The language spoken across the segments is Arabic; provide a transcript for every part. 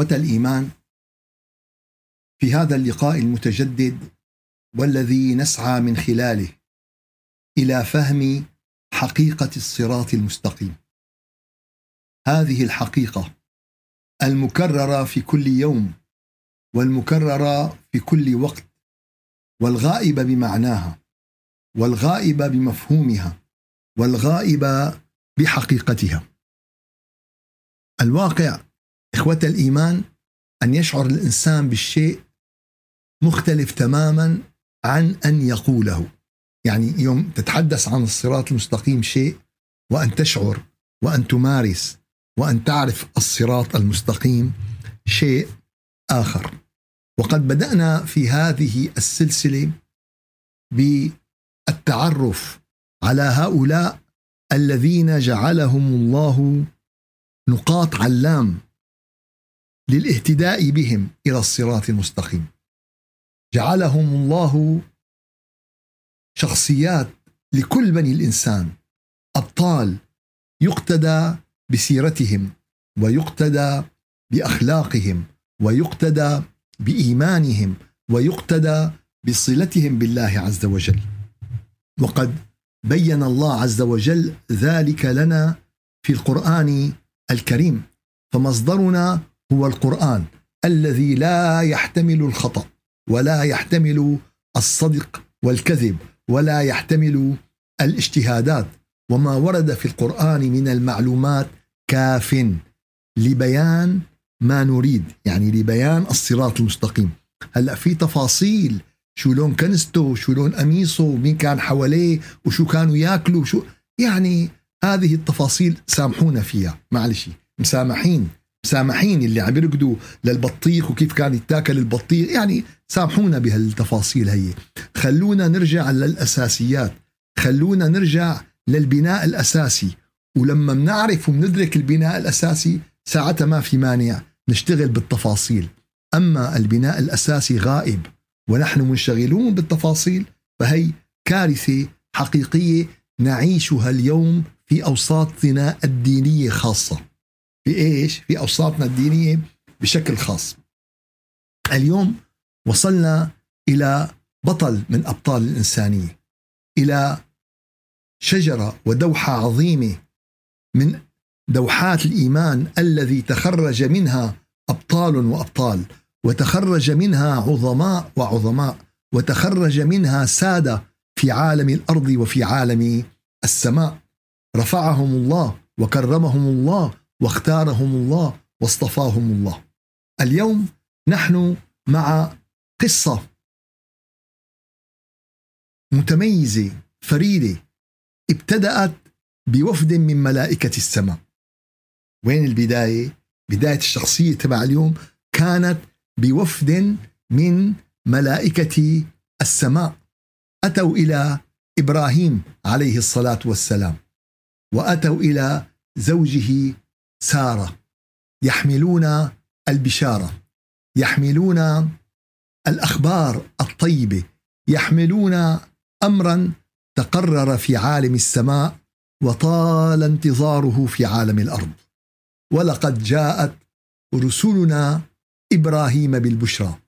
إخوة الإيمان في هذا اللقاء المتجدد والذي نسعى من خلاله إلى فهم حقيقة الصراط المستقيم. هذه الحقيقة المكررة في كل يوم والمكررة في كل وقت والغائبة بمعناها والغائبة بمفهومها والغائبة بحقيقتها. الواقع إخوة الإيمان أن يشعر الإنسان بالشيء مختلف تماما عن أن يقوله. يعني يوم تتحدث عن الصراط المستقيم شيء وأن تشعر وأن تمارس وأن تعرف الصراط المستقيم شيء آخر. وقد بدأنا في هذه السلسلة بالتعرف على هؤلاء الذين جعلهم الله نقاط علام للاهتداء بهم إلى الصراط المستقيم. جعلهم الله شخصيات لكل بني الإنسان. أبطال يقتدى بسيرتهم ويقتدى بأخلاقهم ويقتدى بإيمانهم ويقتدى بصلتهم بالله عز وجل. وقد بين الله عز وجل ذلك لنا في القرآن الكريم. فمصدرنا هو القرآن الذي لا يحتمل الخطأ ولا يحتمل الصدق والكذب ولا يحتمل الاجتهادات. وما ورد في القرآن من المعلومات كاف لبيان ما نريد يعني لبيان الصراط المستقيم. هلأ في تفاصيل شو لون كنسته شو لون قميصه مين كان حواليه وشو كانوا ياكلوا شو يعني هذه التفاصيل سامحونا فيها. معلش مسامحين. مسامحين اللي عم يرقدوا للبطيخ وكيف كان يتاكل البطيخ. يعني سامحونا بهالتفاصيل هي. خلونا نرجع للأساسيات. خلونا نرجع للبناء الأساسي. ولما بنعرف وبندرك البناء الأساسي ساعتها ما في مانع نشتغل بالتفاصيل. أما البناء الأساسي غائب ونحن منشغلون بالتفاصيل فهي كارثة حقيقية نعيشها اليوم في أوساطنا الدينية خاصة. في إيش؟ في أوساطنا الدينية بشكل خاص اليوم وصلنا إلى بطل من أبطال الإنسانية إلى شجرة ودوحة عظيمة من دوحات الإيمان الذي تخرج منها أبطال وأبطال وتخرج منها عظماء وعظماء وتخرج منها سادة في عالم الأرض وفي عالم السماء رفعهم الله وكرمهم الله واختارهم الله واصطفاهم الله. اليوم نحن مع قصة متميزة فريدة ابتدأت بوفد من ملائكة السماء. وين البداية؟ بداية الشخصية تبع اليوم كانت بوفد من ملائكة السماء. أتوا إلى إبراهيم عليه الصلاة والسلام وأتوا إلى زوجه سارة. يحملون البشارة. يحملون الأخبار الطيبة. يحملون أمرا تقرر في عالم السماء وطال انتظاره في عالم الأرض. ولقد جاءت رسلنا إبراهيم بالبشرى.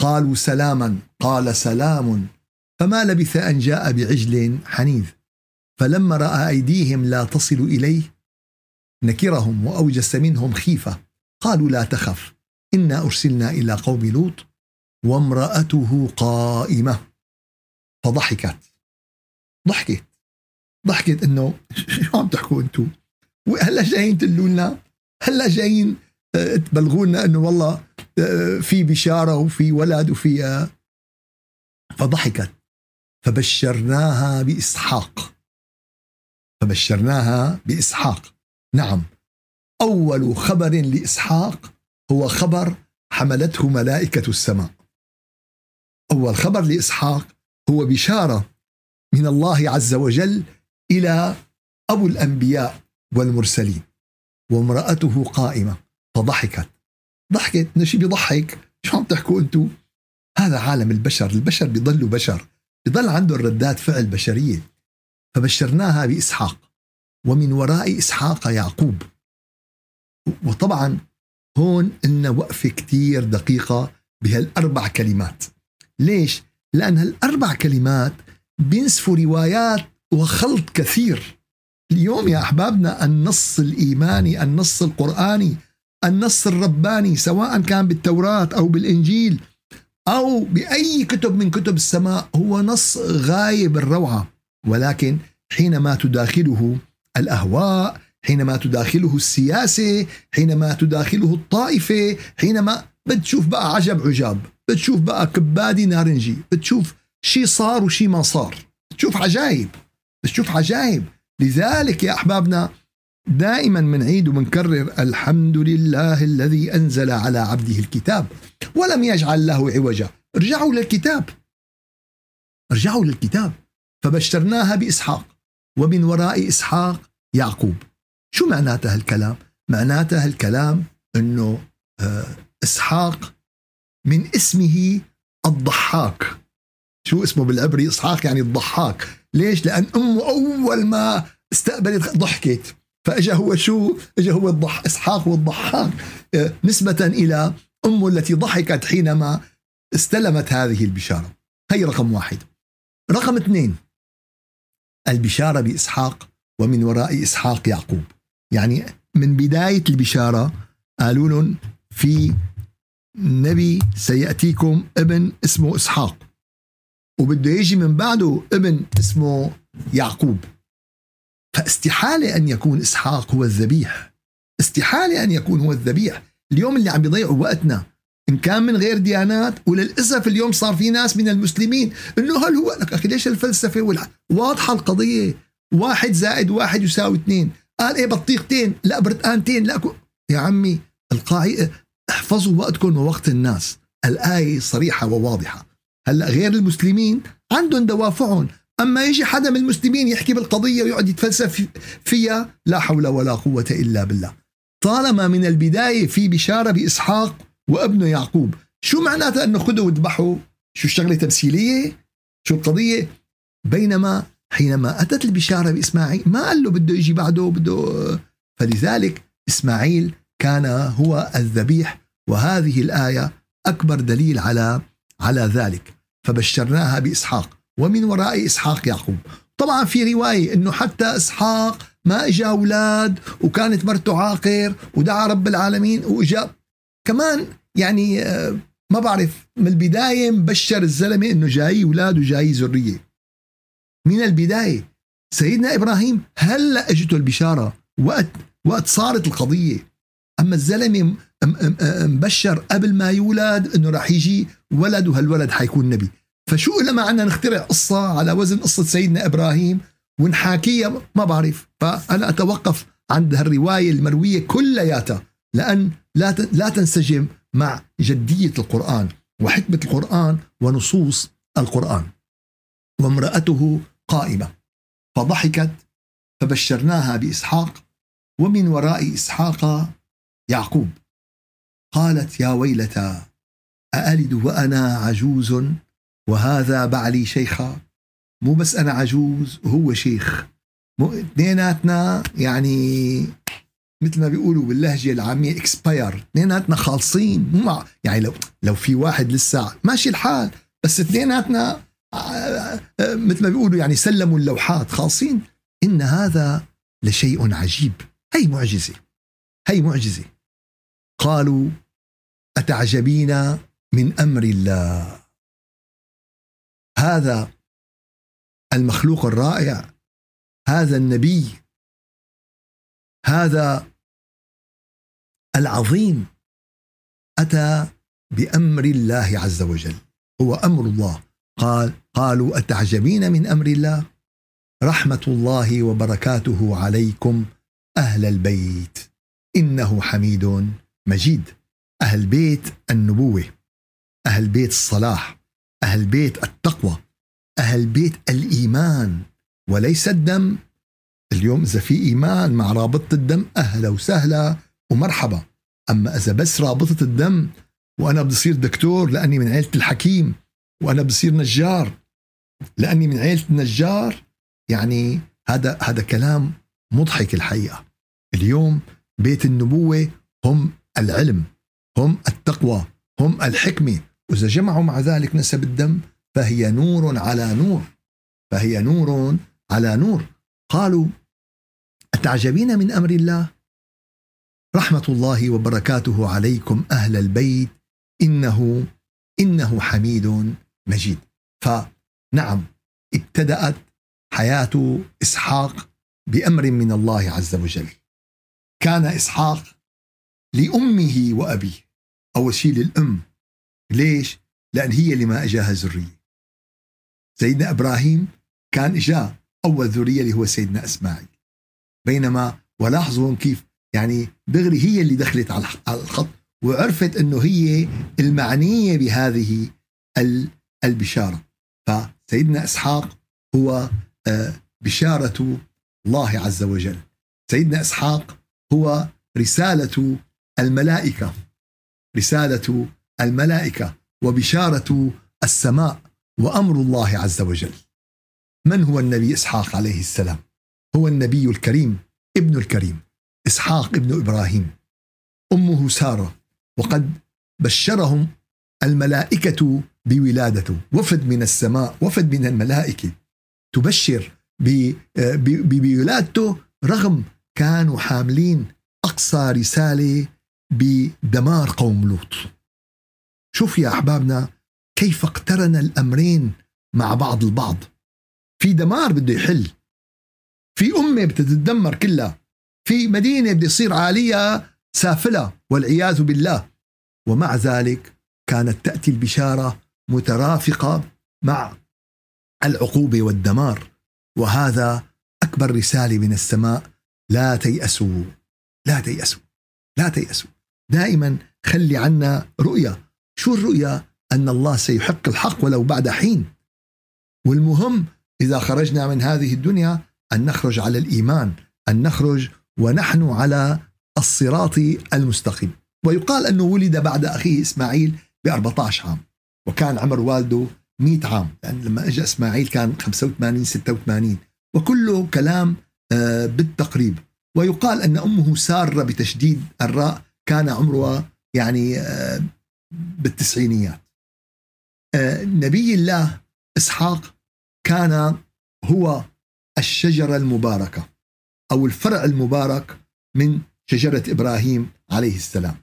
قالوا سلاما. قال سلام. فما لبث أن جاء بعجل حنيذ. فلما رأى أيديهم لا تصل إليه نكرهم وأوجس منهم خيفة. قالوا لا تخف إنا أرسلنا إلى قوم لوط وامرأته قائمة. فضحكت. ضحكت. ضحكت إنه شو عم تحكوا أنتم وهلا جايين تقولوا لنا هلا جايين تبلغوا لنا إنه والله آه، في بشارة وفي ولد وفي آه، فضحكت. فبشرناها بإسحاق. فبشرناها بإسحاق. نعم. أول خبر لإسحاق هو خبر حملته ملائكة السماء. أول خبر لإسحاق هو بشارة من الله عز وجل إلى أبو الأنبياء والمرسلين وامرأته قائمة فضحكت. ضحكت؟ شيء بيضحك؟ شو عم تحكوا أنتم هذا عالم البشر البشر بيضلوا بشر بيضل عندهم ردات فعل بشرية. فبشرناها بإسحاق. ومن وراء إسحاق يعقوب. وطبعا هون إن وقفة كتير دقيقة بهالأربع كلمات. ليش؟ لأن هالأربع كلمات بينسفوا روايات وخلط كثير. اليوم يا أحبابنا النص الإيماني النص القرآني النص الرباني سواء كان بالتوراة أو بالإنجيل أو بأي كتب من كتب السماء هو نص غاية بالروعة ولكن حينما تداخله الأهواء حينما تداخله السياسة حينما تداخله الطائفة حينما بتشوف بقى عجب عجاب بتشوف بقى كبادي نارنجي بتشوف شي صار وشي ما صار بتشوف عجائب بتشوف عجائب لذلك يا أحبابنا دائما منعيد ومنكرر الحمد لله الذي أنزل على عبده الكتاب ولم يجعل له عوجا. ارجعوا للكتاب. ارجعوا للكتاب. فبشرناها بإسحاق. ومن وراء إسحاق يعقوب. شو معناته هالكلام؟ معناته هالكلام أنه آه، إسحاق من اسمه الضحاك. شو اسمه بالعبري؟ إسحاق يعني الضحاك. ليش؟ لأن أمه أول ما استقبلت ضحكت. فإجا هو شو؟ إجا هو الضح إسحاق والضحاك آه، نسبة إلى أمه التي ضحكت حينما استلمت هذه البشارة. هي رقم واحد. رقم اثنين البشارة بإسحاق ومن وراء إسحاق يعقوب. يعني من بداية البشارة قالوا لهم في نبي سيأتيكم ابن اسمه إسحاق وبده يجي من بعده ابن اسمه يعقوب. فاستحالة أن يكون إسحاق هو الذبيح. استحالة أن يكون هو الذبيح. اليوم اللي عم بيضيعوا وقتنا إن كان من غير ديانات وللأسف اليوم صار في ناس من المسلمين إنه هل هو لك أخي ليش الفلسفة والح... واضحة القضية؟ واحد زائد واحد يساوي اثنين. قال إيه بطيختين لا برتقانتين لا كو... يا عمي القاعدة احفظوا وقتكم ووقت الناس. الآية صريحة وواضحة. هلأ غير المسلمين عندهم دوافعهم. أما يجي حدا من المسلمين يحكي بالقضية ويقعد يتفلسف فيها لا حول ولا قوة إلا بالله. طالما من البداية في بشارة بإسحاق وابنه يعقوب. شو معناتها انه خذوا واذبحوا شو الشغله تمثيلية؟ شو القضية؟ بينما حينما أتت البشارة بإسماعيل ما قال له بده يجي بعده بده فلذلك إسماعيل كان هو الذبيح وهذه الآية أكبر دليل على على ذلك. فبشرناها بإسحاق ومن وراء إسحاق يعقوب. طبعا في رواية أنه حتى إسحاق ما إجا أولاد وكانت مرته عاقر ودعا رب العالمين وإجا كمان يعني آه، ما بعرف من البداية مبشر الزلمة أنه جاي أولاد وجاي ذرية. من البداية سيدنا إبراهيم هلأ اجته البشارة وقت وقت صارت القضية. أما الزلمة مبشر قبل ما يولد أنه راح يجي ولد وهالولد حيكون نبي. فشو لما عنا نخترع قصة على وزن قصة سيدنا إبراهيم ونحاكيها؟ ما بعرف. فأنا أتوقف عند هالرواية المروية كلياتها لأن لا لا تنسجم مع جدية القرآن وحكمة القرآن ونصوص القرآن. وامرأته قائمة. فضحكت فبشرناها بإسحاق ومن وراء إسحاق يعقوب. قالت يا ويلتى أألد وأنا عجوز؟ وهذا بعلي شيخا. مو بس أنا عجوز وهو شيخ. اثنيناتنا يعني مثل ما بيقولوا باللهجة العامية اكسباير اثنيناتنا خالصين. مو مع يعني لو لو في واحد لسه ماشي الحال بس اثنيناتنا آه، مثل ما بيقولوا يعني سلموا اللوحات خالصين. إن هذا لشيء عجيب. هي معجزة. هي معجزة. قالوا أتعجبين من أمر الله؟ هذا المخلوق الرائع. هذا النبي. هذا العظيم أتى بأمر الله عز وجل. هو أمر الله. قال قالوا أتعجبين من أمر الله؟ رحمة الله وبركاته عليكم أهل البيت. إنه حميد مجيد. أهل بيت النبوة. أهل بيت الصلاح. أهل بيت التقوى. أهل بيت الإيمان. وليس الدم. اليوم إذا في إيمان مع رابطة الدم. أهلا وسهلا. ومرحبا. أما إذا بس رابطة الدم وأنا بدي أصير دكتور لأني من عيلة الحكيم وأنا بصير نجار لأني من عيلة النجار يعني هذا هذا كلام مضحك الحقيقة. اليوم بيت النبوة هم العلم هم التقوى هم الحكمة. وإذا جمعوا مع ذلك نسب الدم فهي نور على نور فهي نور على نور. قالوا أتعجبين من أمر الله؟ رحمة الله وبركاته عليكم أهل البيت. إنه إنه حميد مجيد. فنعم ابتدأت حياة إسحاق بأمر من الله عز وجل. كان إسحاق لأمه وأبيه أول شيء للأم ليش؟ لأن هي اللي ما أجاها ذرية. سيدنا إبراهيم كان إجاه أول ذرية اللي هو سيدنا إسماعيل. بينما ولاحظوا كيف يعني دغري هي اللي دخلت على الخط وعرفت أنه هي المعنية بهذه البشارة. فسيدنا إسحاق هو آه، بشارة الله عز وجل. سيدنا إسحاق هو رسالة الملائكة رسالة الملائكة وبشارة السماء وأمر الله عز وجل. من هو النبي إسحاق عليه السلام؟ هو النبي الكريم ابن الكريم. إسحاق ابن إبراهيم. أمه سارة. وقد بشرهم الملائكة بولادته وفد من السماء وفد من الملائكة. تبشر بولادته رغم كانوا حاملين أقصى رسالة بدمار قوم لوط. شوف يا أحبابنا كيف اقترن الأمرين مع بعض البعض. في دمار بده يحل. في أمة بتتدمر كلها. في مدينة بده يصير عالية سافلة والعياذ بالله. ومع ذلك كانت تأتي البشارة مترافقة مع العقوبة والدمار. وهذا أكبر رسالة من السماء لا تيأسوا لا تيأسوا لا تيأسوا. دائما خلي عنا رؤية. شو الرؤية؟ أن الله سيحق الحق ولو بعد حين. والمهم إذا خرجنا من هذه الدنيا أن نخرج على الإيمان أن نخرج ونحن على الصراط المستقيم. ويقال أنه ولد بعد أخيه إسماعيل ب 14 عام وكان عمر والده 100 عام لأن لما أجى إسماعيل كان 85 86 وكله كلام آه، بالتقريب. ويقال أن أمه سارة بتشديد الراء كان عمرها يعني آه، بالتسعينيات. آه، نبي الله إسحاق كان هو الشجرة المباركة. أو الفرع المبارك من شجرة إبراهيم عليه السلام.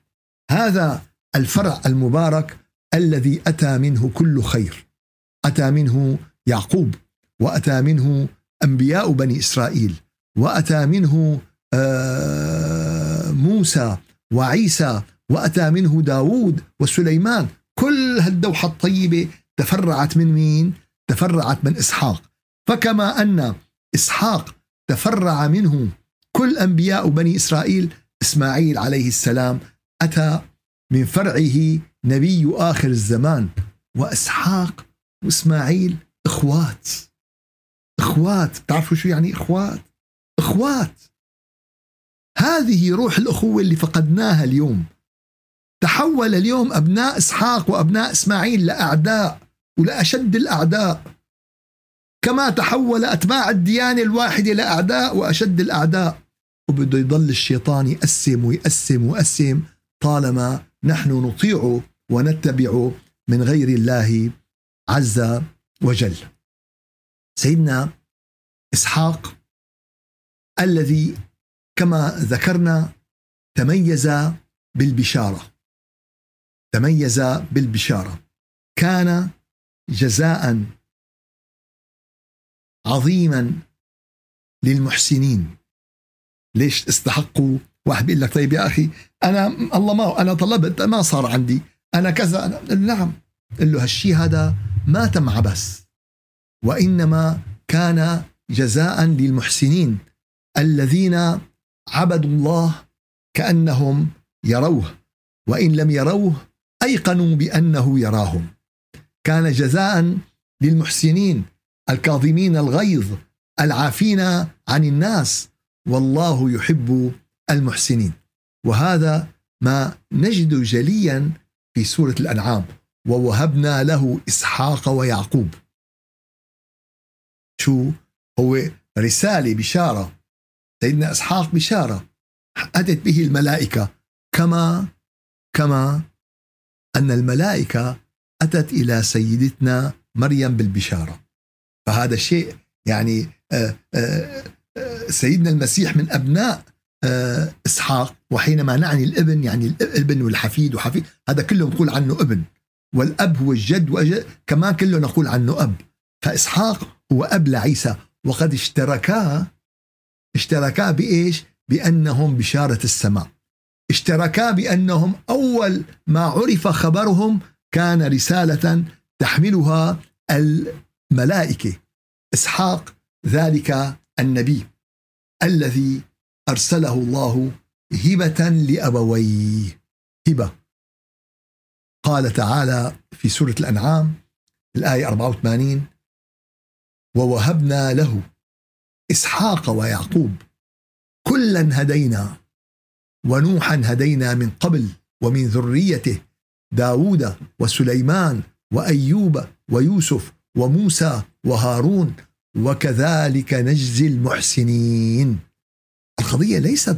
هذا الفرع المبارك الذي أتى منه كل خير. أتى منه يعقوب وأتى منه أنبياء بني إسرائيل وأتى منه آه، موسى وعيسى وأتى منه داود وسليمان. كل هالدوحة الطيبة تفرعت من مين؟ تفرعت من إسحاق. فكما أن إسحاق تفرع منه كل أنبياء بني إسرائيل إسماعيل عليه السلام أتى من فرعه نبي آخر الزمان وإسحاق وإسماعيل إخوات. إخوات تعرفوا شو يعني إخوات؟ إخوات. هذه روح الأخوة اللي فقدناها اليوم. تحول اليوم أبناء إسحاق وأبناء إسماعيل لأعداء ولأشد الأعداء. كما تحول أتباع الديانة الواحدة لأعداء وأشد الأعداء. وبده يضل الشيطان يقسم ويقسم ويقسم طالما نحن نطيع ونتبع من غير الله عز وجل. سيدنا إسحاق الذي كما ذكرنا تميز بالبشارة. تميز بالبشارة. كان جزاء عظيما للمحسنين. ليش استحقوا واحد بيقول لك طيب يا أخي أنا الله ما أنا طلبت ما صار عندي أنا كذا أنا نعم. قل له هالشيء هذا ما تم عبس وإنما كان جزاء للمحسنين الذين عبدوا الله كأنهم يروه وإن لم يروه أيقنوا بأنه يراهم. كان جزاء للمحسنين الكاظمين الغيظ العافين عن الناس والله يحب المحسنين. وهذا ما نجد جليا في سورة الأنعام ووهبنا له إسحاق ويعقوب. شو هو؟ رسالة بشارة. سيدنا إسحاق بشارة أتت به الملائكة. كما كما أن الملائكة أتت إلى سيدتنا مريم بالبشارة. فهذا الشيء يعني آه، آه، آه، سيدنا المسيح من أبناء إسحاق وحينما نعني الابن يعني الابن والحفيد وحفيد هذا كله نقول عنه ابن والأب هو الجد وأجد كمان كله نقول عنه أب. فإسحاق هو أب لعيسى وقد اشتركا اشتركا بإيش؟ بأنهم بشارة السماء. اشتركا بأنهم أول ما عرف خبرهم كان رسالة تحملها الملائكة إسحاق ذلك النبي الذي أرسله الله هبة لأبويه. هبة. قال تعالى في سورة الأنعام الآية 84 ووهبنا له إسحاق ويعقوب كلا هدينا ونوحا هدينا من قبل ومن ذريته داود وسليمان وأيوب ويوسف وموسى وهارون وكذلك نجزي المحسنين. القضية ليست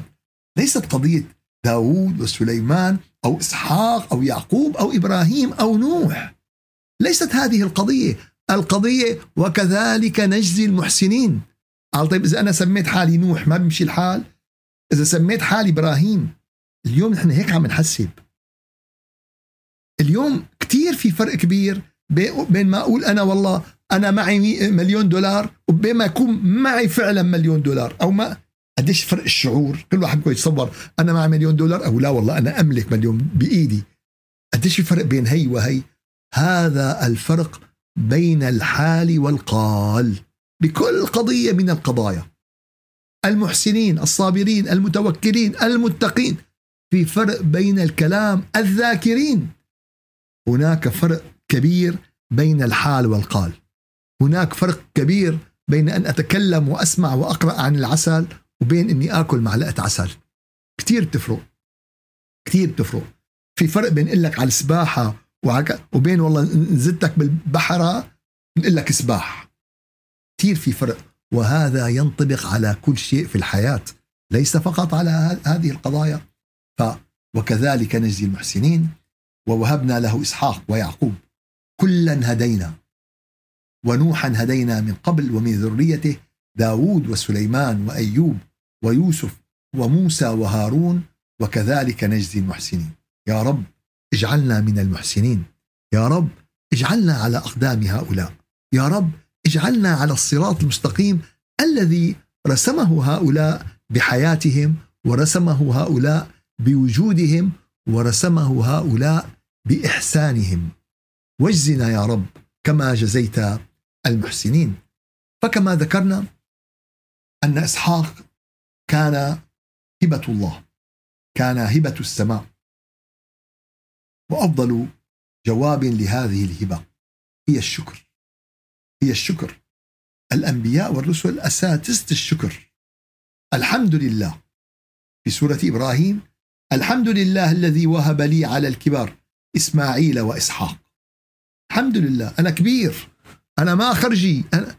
ليست قضية داود وسليمان أو إسحاق أو يعقوب أو إبراهيم أو نوح. ليست هذه القضية. القضية وكذلك نجزي المحسنين. قال طيب إذا أنا سميت حالي نوح ما بيمشي الحال؟ إذا سميت حالي إبراهيم اليوم نحن هيك عم نحسب. اليوم كتير في فرق كبير بين ما أقول أنا والله أنا معي مليون دولار وبين ما يكون معي فعلا مليون دولار. أو ما قديش فرق الشعور؟ كل واحد بده يتصور أنا معي مليون دولار؟ أو لا والله أنا أملك مليون بإيدي. قديش في فرق بين هي وهي؟ هذا الفرق بين الحال والقال. بكل قضية من القضايا. المحسنين الصابرين المتوكلين المتقين. في فرق بين الكلام الذاكرين. هناك فرق كبير بين الحال والقال. هناك فرق كبير بين أن أتكلم وأسمع وأقرأ عن العسل وبين أني آكل معلقة عسل. كثير بتفرق. كثير بتفرق. في فرق بين أقول لك على السباحة وبين والله نزلتك بالبحرة نقول لك سباح. كثير في فرق. وهذا ينطبق على كل شيء في الحياة. ليس فقط على هذه القضايا. ف وكذلك نجزي المحسنين. ووهبنا له إسحاق ويعقوب. كلا هدينا. ونوحا هدينا من قبل ومن ذريته داود وسليمان وأيوب ويوسف وموسى وهارون وكذلك نجزي المحسنين. يا رب اجعلنا من المحسنين. يا رب اجعلنا على أقدام هؤلاء. يا رب اجعلنا على الصراط المستقيم الذي رسمه هؤلاء بحياتهم ورسمه هؤلاء بوجودهم ورسمه هؤلاء بإحسانهم. واجزنا يا رب كما جزيت المحسنين. فكما ذكرنا أن إسحاق كان هبة الله كان هبة السماء وأفضل جواب لهذه الهبة هي الشكر. هي الشكر. الأنبياء والرسل أساتذة الشكر. الحمد لله. في سورة إبراهيم الحمد لله الذي وهب لي على الكبار إسماعيل وإسحاق. الحمد لله أنا كبير أنا ما خرجي أنا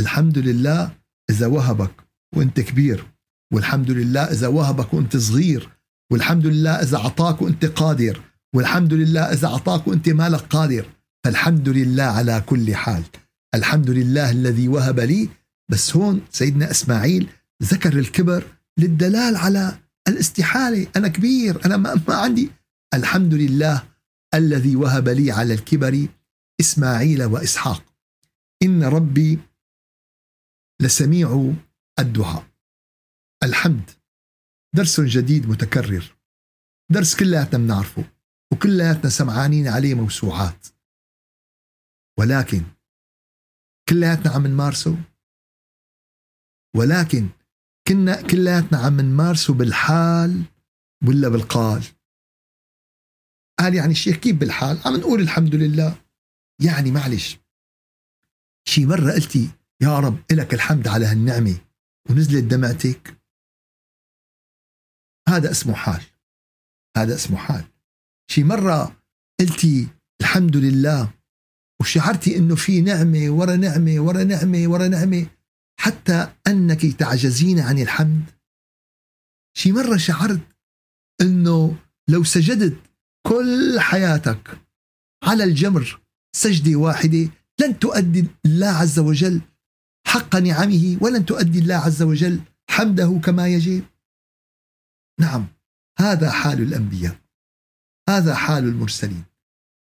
الحمد لله إذا وهبك وأنت كبير والحمد لله إذا وهبك وأنت صغير والحمد لله إذا أعطاك وأنت قادر والحمد لله إذا أعطاك وأنت مالك قادر فالحمد لله على كل حال. الحمد لله الذي وهب لي بس هون سيدنا إسماعيل ذكر الكبر للدلال على الاستحالة أنا كبير أنا ما, ما عندي. الحمد لله الذي وهب لي على الكبر إسماعيل وإسحاق. إن ربي لسميع الدعاء. الحمد. درس جديد متكرر. درس كلياتنا بنعرفه وكلياتنا سمعانين عليه موسوعات. ولكن كلياتنا عم نمارسه؟ ولكن كنا كلياتنا عم نمارسه بالحال ولا بالقال؟ قال يعني الشيخ كيف بالحال؟ عم نقول الحمد لله. يعني معلش شي مرة قلتي يا رب إلك الحمد على هالنعمة ونزلت دمعتك. هذا اسمه حال. هذا اسمه حال. شي مرة قلتي الحمد لله. وشعرتي إنه في نعمة ورا نعمة ورا نعمة ورا نعمة حتى أنك تعجزين عن الحمد. شي مرة شعرت إنه لو سجدت كل حياتك على الجمر سجدة واحدة لن تؤدي الله عز وجل حق نعمه ولن تؤدي الله عز وجل حمده كما يجب. نعم هذا حال الأنبياء. هذا حال المرسلين.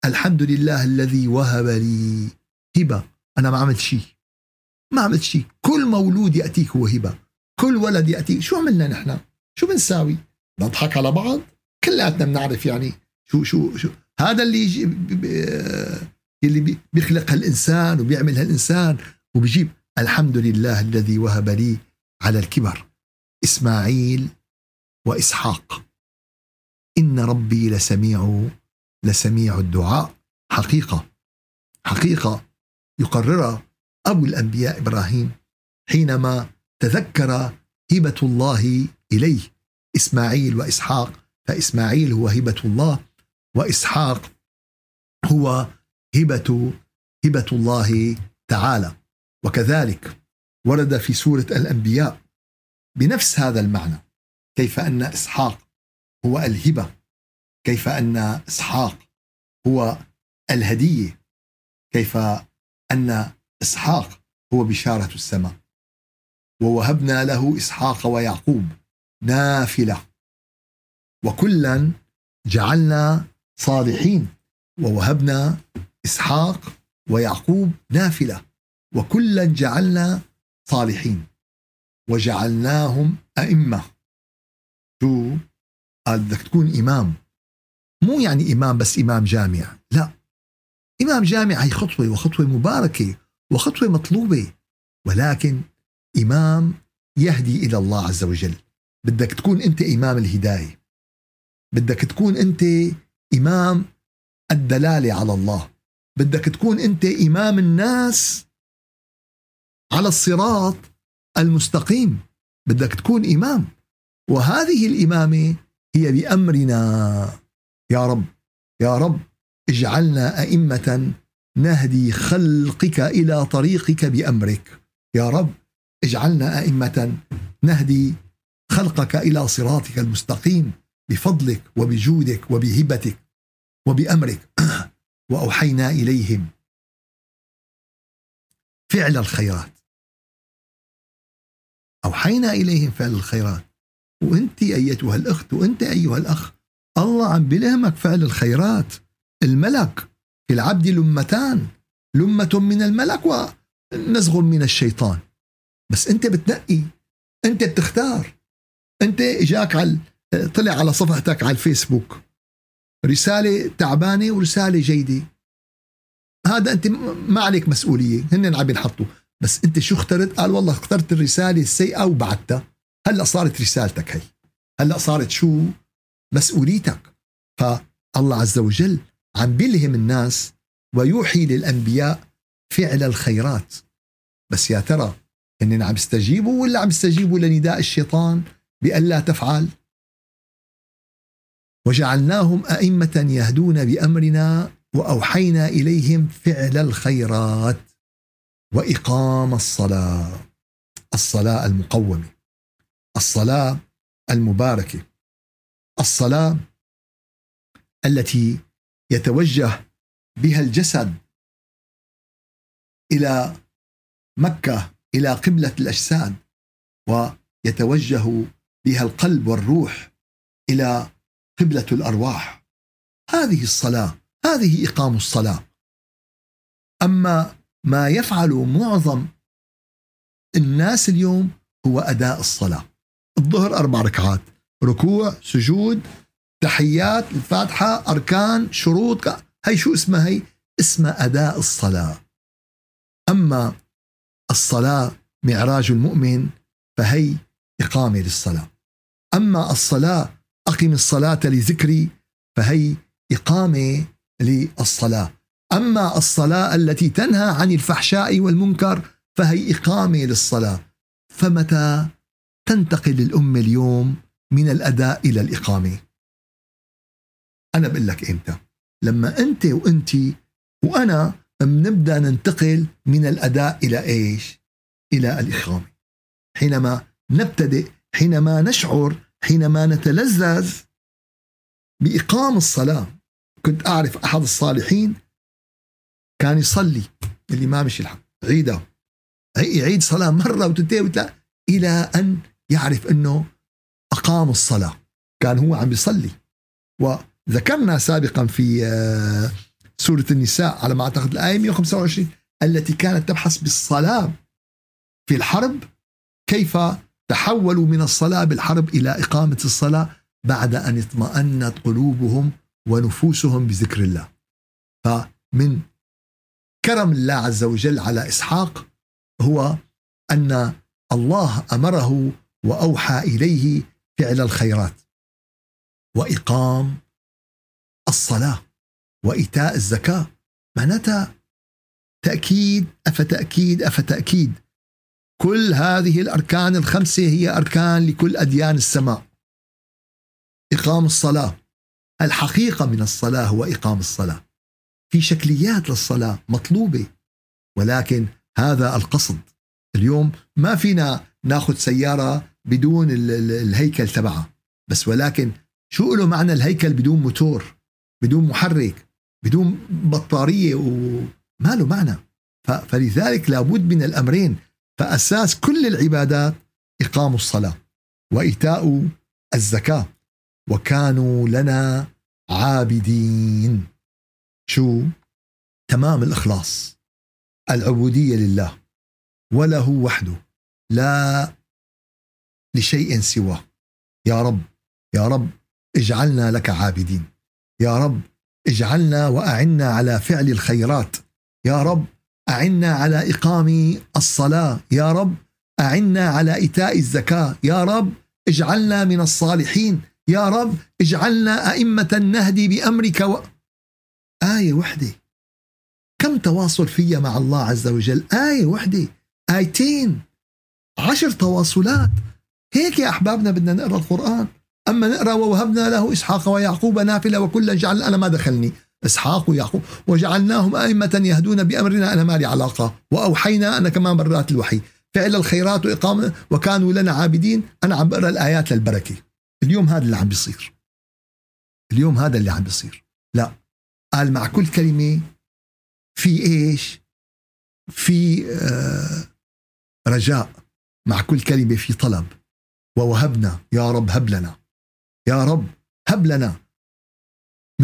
الحمد لله الذي وهب لي هبة. أنا ما عملت شيء. ما عملت شيء. كل مولود يأتيك هو هبة. كل ولد يأتيك شو عملنا نحن؟ شو بنساوي؟ نضحك على بعض؟ كلياتنا بنعرف يعني شو شو شو هذا اللي يجي اللي بيخلق هالإنسان وبيعمل هالإنسان وبيجيب الحمد لله الذي وهب لي على الكبر إسماعيل وإسحاق. إن ربي لسميع لسميع الدعاء. حقيقة حقيقة يقررها أبو الأنبياء إبراهيم حينما تذكر هبة الله إليه إسماعيل وإسحاق فإسماعيل هو هبة الله وإسحاق هو هبة هبة الله تعالى. وكذلك ورد في سورة الأنبياء بنفس هذا المعنى كيف أن إسحاق هو الهبة كيف أن إسحاق هو الهدية كيف أن إسحاق هو بشارة السماء. ووهبنا له إسحاق ويعقوب نافلة. وكلا جعلنا صالحين ووهبنا إسحاق ويعقوب نافلة وكلا جعلنا صالحين وجعلناهم أئمة. شو؟ قال بدك تكون إمام. مو يعني إمام بس إمام جامع لا. إمام جامع هي خطوة وخطوة مباركة وخطوة مطلوبة. ولكن إمام يهدي إلى الله عز وجل. بدك تكون أنت إمام الهداية. بدك تكون أنت إمام الدلالة على الله. بدك تكون أنت إمام الناس على الصراط المستقيم. بدك تكون إمام. وهذه الإمامة هي بأمرنا يا رب يا رب اجعلنا أئمة نهدي خلقك إلى طريقك بأمرك. يا رب اجعلنا أئمة نهدي خلقك إلى صراطك المستقيم بفضلك وبجودك وبهبتك وبأمرك. وأوحينا إليهم فعل الخيرات. أوحينا إليهم فعل الخيرات. وأنت أيتها الأخت وأنت أيها الأخ الله عم بلهمك فعل الخيرات. الملك في العبد لمتان لمة من الملك ونزغ من الشيطان. بس أنت بتنقي أنت بتختار. أنت إجاك على طلع على صفحتك على الفيسبوك. رسالة تعبانة ورسالة جيدة. هذا أنت ما عليك مسؤولية. هن عم ينحطوا. بس أنت شو اخترت؟ قال والله اخترت الرسالة السيئة وبعتها هلأ صارت رسالتك هي. هلأ صارت شو؟ مسؤوليتك. فالله عز وجل عم بيلهم الناس ويوحي للأنبياء فعل الخيرات. بس يا ترى هن عم يستجيبوا ولا عم يستجيبوا لنداء الشيطان بأن لا تفعل؟ وجعلناهم أئمة يهدون بأمرنا وأوحينا إليهم فعل الخيرات وإقام الصلاة الصلاة المقومة الصلاة المباركة الصلاة التي يتوجه بها الجسد إلى مكة إلى قبلة الأجساد ويتوجه بها القلب والروح إلى قبلة الأرواح. هذه الصلاة هذه إقام الصلاة. أما ما يفعل معظم الناس اليوم هو أداء الصلاة. الظهر أربع ركعات ركوع سجود تحيات الفاتحة أركان شروط هي شو اسمها هي؟ اسمها أداء الصلاة. أما الصلاة معراج المؤمن فهي إقامة للصلاة. أما الصلاة أقم الصلاة لذكري فهي إقامة للصلاة. أما الصلاة التي تنهى عن الفحشاء والمنكر فهي إقامة للصلاة. فمتى تنتقل الأمة اليوم من الأداء إلى الإقامة؟ أنا بقول لك إمتى؟ لما أنت وأنت وأنا بنبدأ ننتقل من الأداء إلى إيش؟ إلى الإقامة. حينما نبتدئ حينما نشعر حينما نتلذذ بإقام الصلاة. كنت أعرف أحد الصالحين كان يصلي اللي ما مشي الحق. عيده. يعيد صلاة مرة وتنتهي وتلا إلى أن يعرف أنه أقام الصلاة. كان هو عم يصلي. وذكرنا سابقا في آه، سورة النساء على ما أعتقد الآية 125 التي كانت تبحث بالصلاة في الحرب كيف تحولوا من الصلاة بالحرب إلى إقامة الصلاة بعد أن اطمأنت قلوبهم ونفوسهم بذكر الله. فمن كرم الله عز وجل على إسحاق هو أن الله أمره وأوحى إليه فعل الخيرات وإقام الصلاة وإيتاء الزكاة. معناتها تأكيد أفتأكيد أفتأكيد. كل هذه الأركان الخمسة هي أركان لكل أديان السماء. إقام الصلاة. الحقيقة من الصلاة هو إقام الصلاة. في شكليات للصلاة مطلوبة ولكن هذا القصد. اليوم ما فينا ناخذ سيارة بدون الهيكل تبعها. بس ولكن شو له معنى الهيكل بدون موتور بدون محرك بدون بطارية وما له معنى. فلذلك لابد من الأمرين. فأساس كل العبادات إقام الصلاة وإيتاء الزكاة. وكانوا لنا عابدين. شو؟ تمام الإخلاص. العبودية لله. وله وحده. لا لشيء سواه. يا رب يا رب اجعلنا لك عابدين. يا رب اجعلنا وأعنا على فعل الخيرات. يا رب أعنا على إقام الصلاة يا رب. أعنا على إيتاء الزكاة يا رب. اجعلنا من الصالحين يا رب. اجعلنا أئمة نهدي بأمرك و... آية وحدة. كم تواصل في مع الله عز وجل؟ آية وحدة. آيتين. عشر تواصلات. هيك يا أحبابنا بدنا نقرأ القرآن. أما نقرأ ووهبنا له إسحاق ويعقوب نافلة وكلا جعل أنا ما دخلني. إسحاق ويعقوب. وجعلناهم أئمة يهدون بأمرنا أنا ما لي علاقة. وأوحينا أنا كمان برأت الوحي. فعل الخيرات واقامه وكانوا لنا عابدين. أنا عم بقرا الآيات للبركة. اليوم هذا اللي عم بيصير. اليوم هذا اللي عم بيصير. لا. قال مع كل كلمة في إيش؟ في آه رجاء. مع كل كلمة في طلب. ووهبنا. يا رب هب لنا. يا رب هب لنا.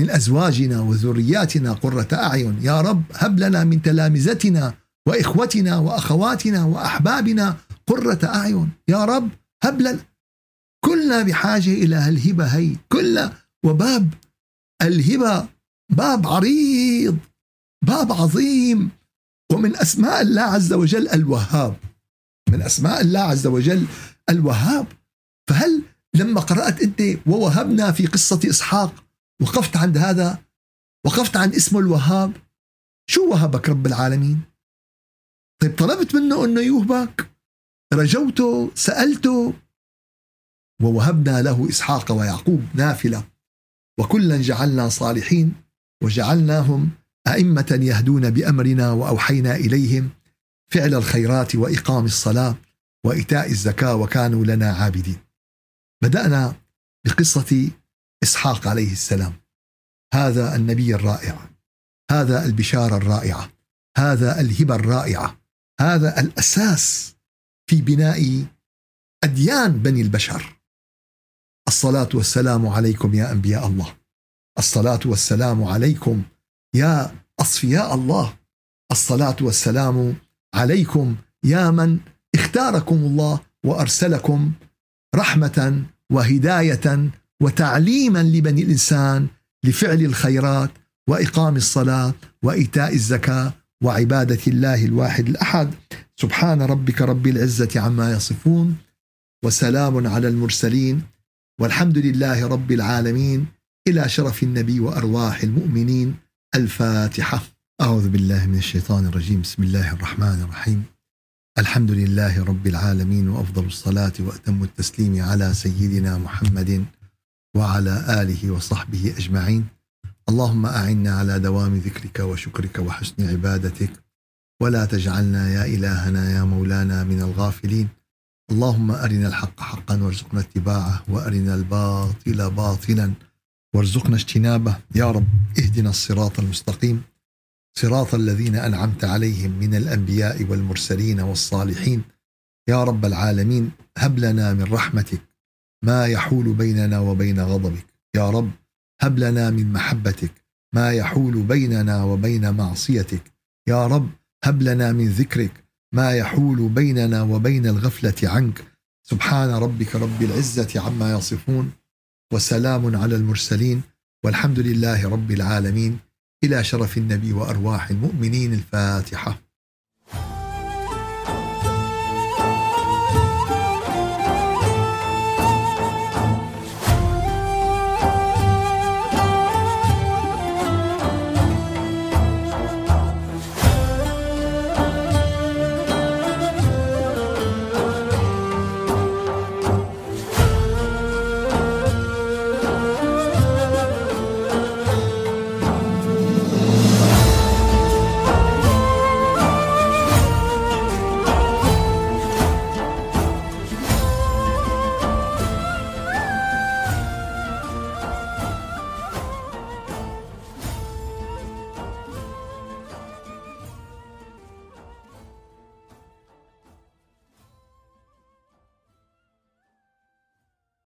من أزواجنا وذرياتنا قرة أعين. يا رب هب لنا من تلامذتنا وإخوتنا وأخواتنا وأحبابنا قرة أعين. يا رب هب لنا كلنا بحاجة إلى الهبة هي. كلنا وباب الهبة باب عريض باب عظيم. ومن أسماء الله عز وجل الوهاب. من أسماء الله عز وجل الوهاب. فهل لما قرأت أنت ووهبنا في قصة إسحاق وقفت عند هذا وقفت عن اسمه الوهاب. شو وهبك رب العالمين؟ طيب طلبت منه أنه يوهبك؟ رجوته سألته ووهبنا له إسحاق ويعقوب نافلة وكلا جعلنا صالحين وجعلناهم أئمة يهدون بأمرنا وأوحينا إليهم فعل الخيرات وإقام الصلاة وإيتاء الزكاة وكانوا لنا عابدين. بدأنا بقصة إسحاق عليه السلام. هذا النبي الرائع. هذا البشارة الرائعة. هذا الهبة الرائعة. هذا الأساس في بناء أديان بني البشر. الصلاة والسلام عليكم يا أنبياء الله. الصلاة والسلام عليكم يا أصفياء الله. الصلاة والسلام عليكم يا من اختاركم الله وأرسلكم رحمة وهداية وتعليما لبني الإنسان لفعل الخيرات وإقام الصلاة وإيتاء الزكاة وعبادة الله الواحد الأحد. سبحان ربك رب العزة عما يصفون وسلام على المرسلين والحمد لله رب العالمين. إلى شرف النبي وأرواح المؤمنين. الفاتحة. أعوذ بالله من الشيطان الرجيم. بسم الله الرحمن الرحيم. الحمد لله رب العالمين وأفضل الصلاة وأتم التسليم على سيدنا محمد وعلى آله وصحبه أجمعين. اللهم أعنا على دوام ذكرك وشكرك وحسن عبادتك. ولا تجعلنا يا إلهنا يا مولانا من الغافلين. اللهم أرنا الحق حقا وارزقنا اتباعه وأرنا الباطل باطلا. وارزقنا اجتنابه. يا رب اهدنا الصراط المستقيم. صراط الذين أنعمت عليهم من الأنبياء والمرسلين والصالحين. يا رب العالمين هب لنا من رحمتك ما يحول بيننا وبين غضبك. يا رب هب لنا من محبتك ما يحول بيننا وبين معصيتك. يا رب هب لنا من ذكرك ما يحول بيننا وبين الغفلة عنك. سبحان ربك رب العزة عما يصفون وسلام على المرسلين والحمد لله رب العالمين. إلى شرف النبي وأرواح المؤمنين الفاتحة.